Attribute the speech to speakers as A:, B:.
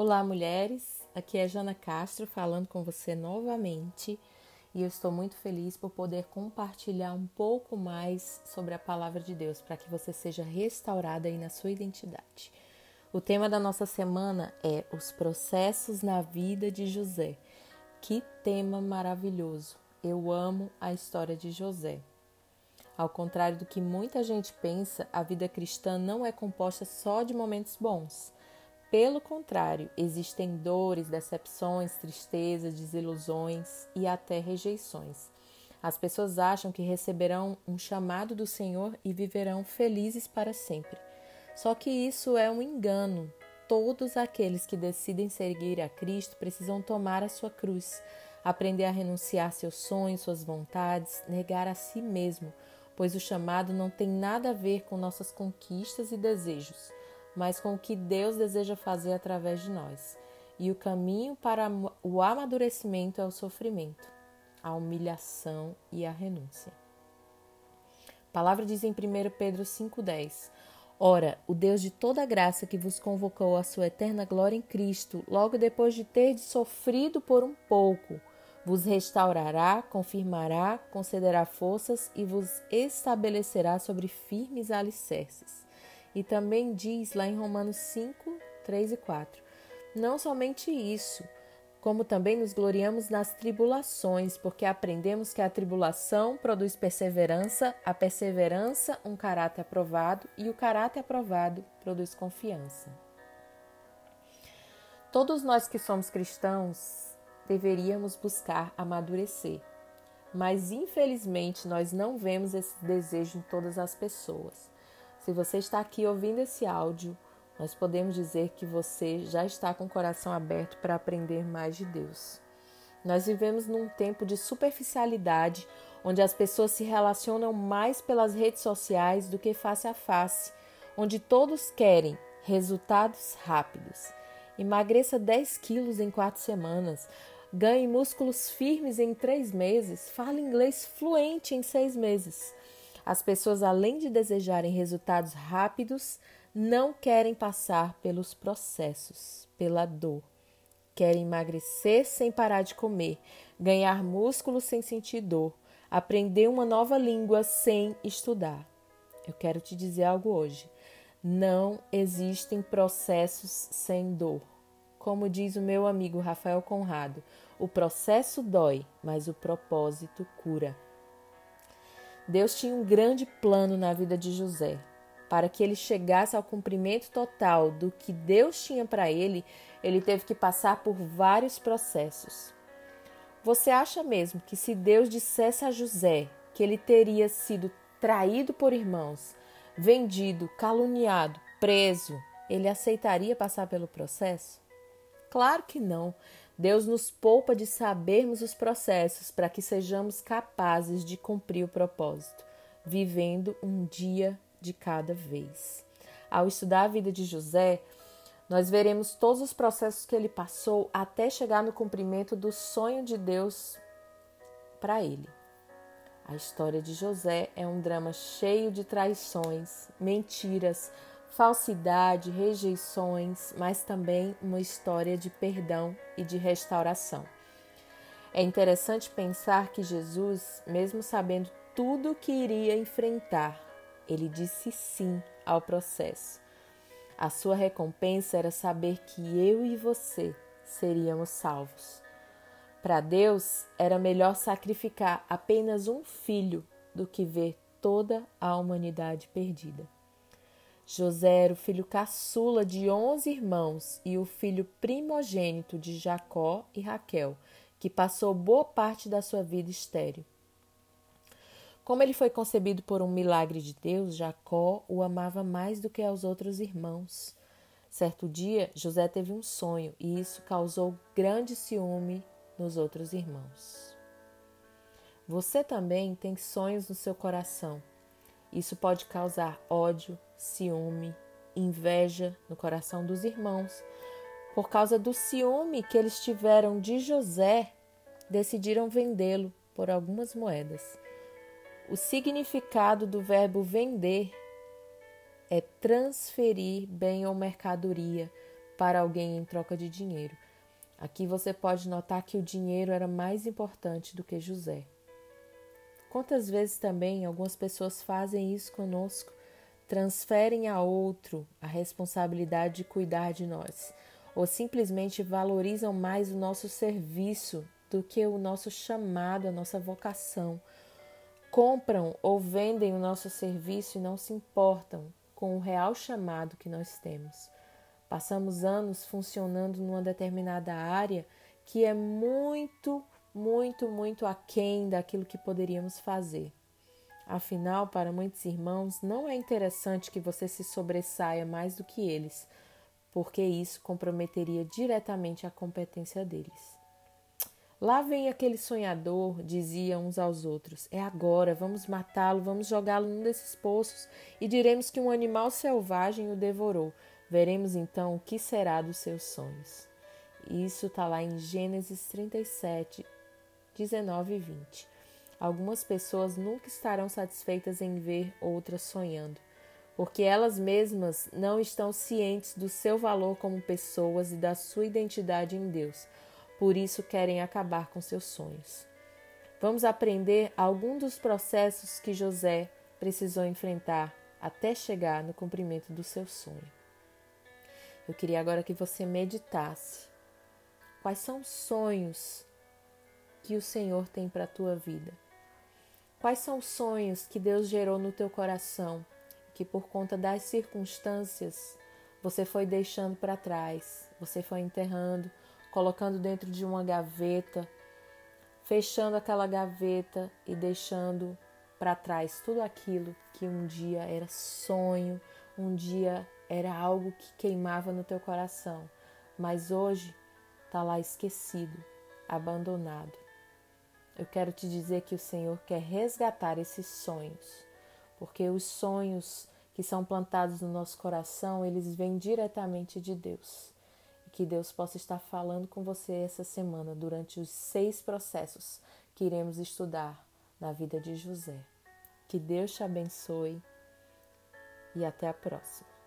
A: Olá, mulheres. Aqui é Jana Castro falando com você novamente e eu estou muito feliz por poder compartilhar um pouco mais sobre a palavra de Deus para que você seja restaurada aí na sua identidade. O tema da nossa semana é os processos na vida de José. Que tema maravilhoso! Eu amo a história de José. Ao contrário do que muita gente pensa, a vida cristã não é composta só de momentos bons. Pelo contrário, existem dores, decepções, tristezas, desilusões e até rejeições. As pessoas acham que receberão um chamado do Senhor e viverão felizes para sempre. Só que isso é um engano. Todos aqueles que decidem seguir a Cristo precisam tomar a sua cruz, aprender a renunciar seus sonhos, suas vontades, negar a si mesmo, pois o chamado não tem nada a ver com nossas conquistas e desejos mas com o que Deus deseja fazer através de nós. E o caminho para o amadurecimento é o sofrimento, a humilhação e a renúncia. A palavra diz em 1 Pedro 5,10: Ora, o Deus de toda graça que vos convocou à sua eterna glória em Cristo, logo depois de ter sofrido por um pouco, vos restaurará, confirmará, concederá forças e vos estabelecerá sobre firmes alicerces. E também diz lá em Romanos 5, 3 e 4: Não somente isso, como também nos gloriamos nas tribulações, porque aprendemos que a tribulação produz perseverança, a perseverança, um caráter aprovado, e o caráter aprovado produz confiança. Todos nós que somos cristãos deveríamos buscar amadurecer, mas infelizmente nós não vemos esse desejo em todas as pessoas. Se você está aqui ouvindo esse áudio, nós podemos dizer que você já está com o coração aberto para aprender mais de Deus. Nós vivemos num tempo de superficialidade, onde as pessoas se relacionam mais pelas redes sociais do que face a face, onde todos querem resultados rápidos. Emagreça 10 quilos em quatro semanas, ganhe músculos firmes em três meses, fale inglês fluente em seis meses. As pessoas, além de desejarem resultados rápidos, não querem passar pelos processos, pela dor. Querem emagrecer sem parar de comer, ganhar músculos sem sentir dor, aprender uma nova língua sem estudar. Eu quero te dizer algo hoje. Não existem processos sem dor. Como diz o meu amigo Rafael Conrado, o processo dói, mas o propósito cura. Deus tinha um grande plano na vida de José. Para que ele chegasse ao cumprimento total do que Deus tinha para ele, ele teve que passar por vários processos. Você acha mesmo que se Deus dissesse a José que ele teria sido traído por irmãos, vendido, caluniado, preso, ele aceitaria passar pelo processo? Claro que não. Deus nos poupa de sabermos os processos para que sejamos capazes de cumprir o propósito, vivendo um dia de cada vez. Ao estudar a vida de José, nós veremos todos os processos que ele passou até chegar no cumprimento do sonho de Deus para ele. A história de José é um drama cheio de traições, mentiras, falsidade, rejeições, mas também uma história de perdão e de restauração. É interessante pensar que Jesus, mesmo sabendo tudo o que iria enfrentar, ele disse sim ao processo. A sua recompensa era saber que eu e você seríamos salvos. Para Deus, era melhor sacrificar apenas um filho do que ver toda a humanidade perdida. José era o filho caçula de onze irmãos e o filho primogênito de Jacó e Raquel, que passou boa parte da sua vida estéril. Como ele foi concebido por um milagre de Deus, Jacó o amava mais do que aos outros irmãos. Certo dia, José teve um sonho e isso causou grande ciúme nos outros irmãos. Você também tem sonhos no seu coração. Isso pode causar ódio, ciúme, inveja no coração dos irmãos. Por causa do ciúme que eles tiveram de José, decidiram vendê-lo por algumas moedas. O significado do verbo vender é transferir bem ou mercadoria, para alguém em troca de dinheiro. Aqui você pode notar que o dinheiro era mais importante do que José. Quantas vezes também algumas pessoas fazem isso conosco? Transferem a outro a responsabilidade de cuidar de nós, ou simplesmente valorizam mais o nosso serviço do que o nosso chamado, a nossa vocação. Compram ou vendem o nosso serviço e não se importam com o real chamado que nós temos. Passamos anos funcionando numa determinada área que é muito, muito, muito aquém daquilo que poderíamos fazer. Afinal, para muitos irmãos, não é interessante que você se sobressaia mais do que eles, porque isso comprometeria diretamente a competência deles. Lá vem aquele sonhador, diziam uns aos outros. É agora, vamos matá-lo, vamos jogá-lo num desses poços e diremos que um animal selvagem o devorou. Veremos então o que será dos seus sonhos. Isso está lá em Gênesis 37, 19 e 20. Algumas pessoas nunca estarão satisfeitas em ver outras sonhando, porque elas mesmas não estão cientes do seu valor como pessoas e da sua identidade em Deus por isso querem acabar com seus sonhos. Vamos aprender algum dos processos que José precisou enfrentar até chegar no cumprimento do seu sonho. Eu queria agora que você meditasse. Quais são os sonhos que o Senhor tem para a tua vida? Quais são os sonhos que Deus gerou no teu coração, que por conta das circunstâncias você foi deixando para trás, você foi enterrando, colocando dentro de uma gaveta, fechando aquela gaveta e deixando para trás tudo aquilo que um dia era sonho, um dia era algo que queimava no teu coração, mas hoje está lá esquecido, abandonado. Eu quero te dizer que o Senhor quer resgatar esses sonhos, porque os sonhos que são plantados no nosso coração, eles vêm diretamente de Deus que Deus possa estar falando com você essa semana durante os seis processos que iremos estudar na vida de José. Que Deus te abençoe e até a próxima.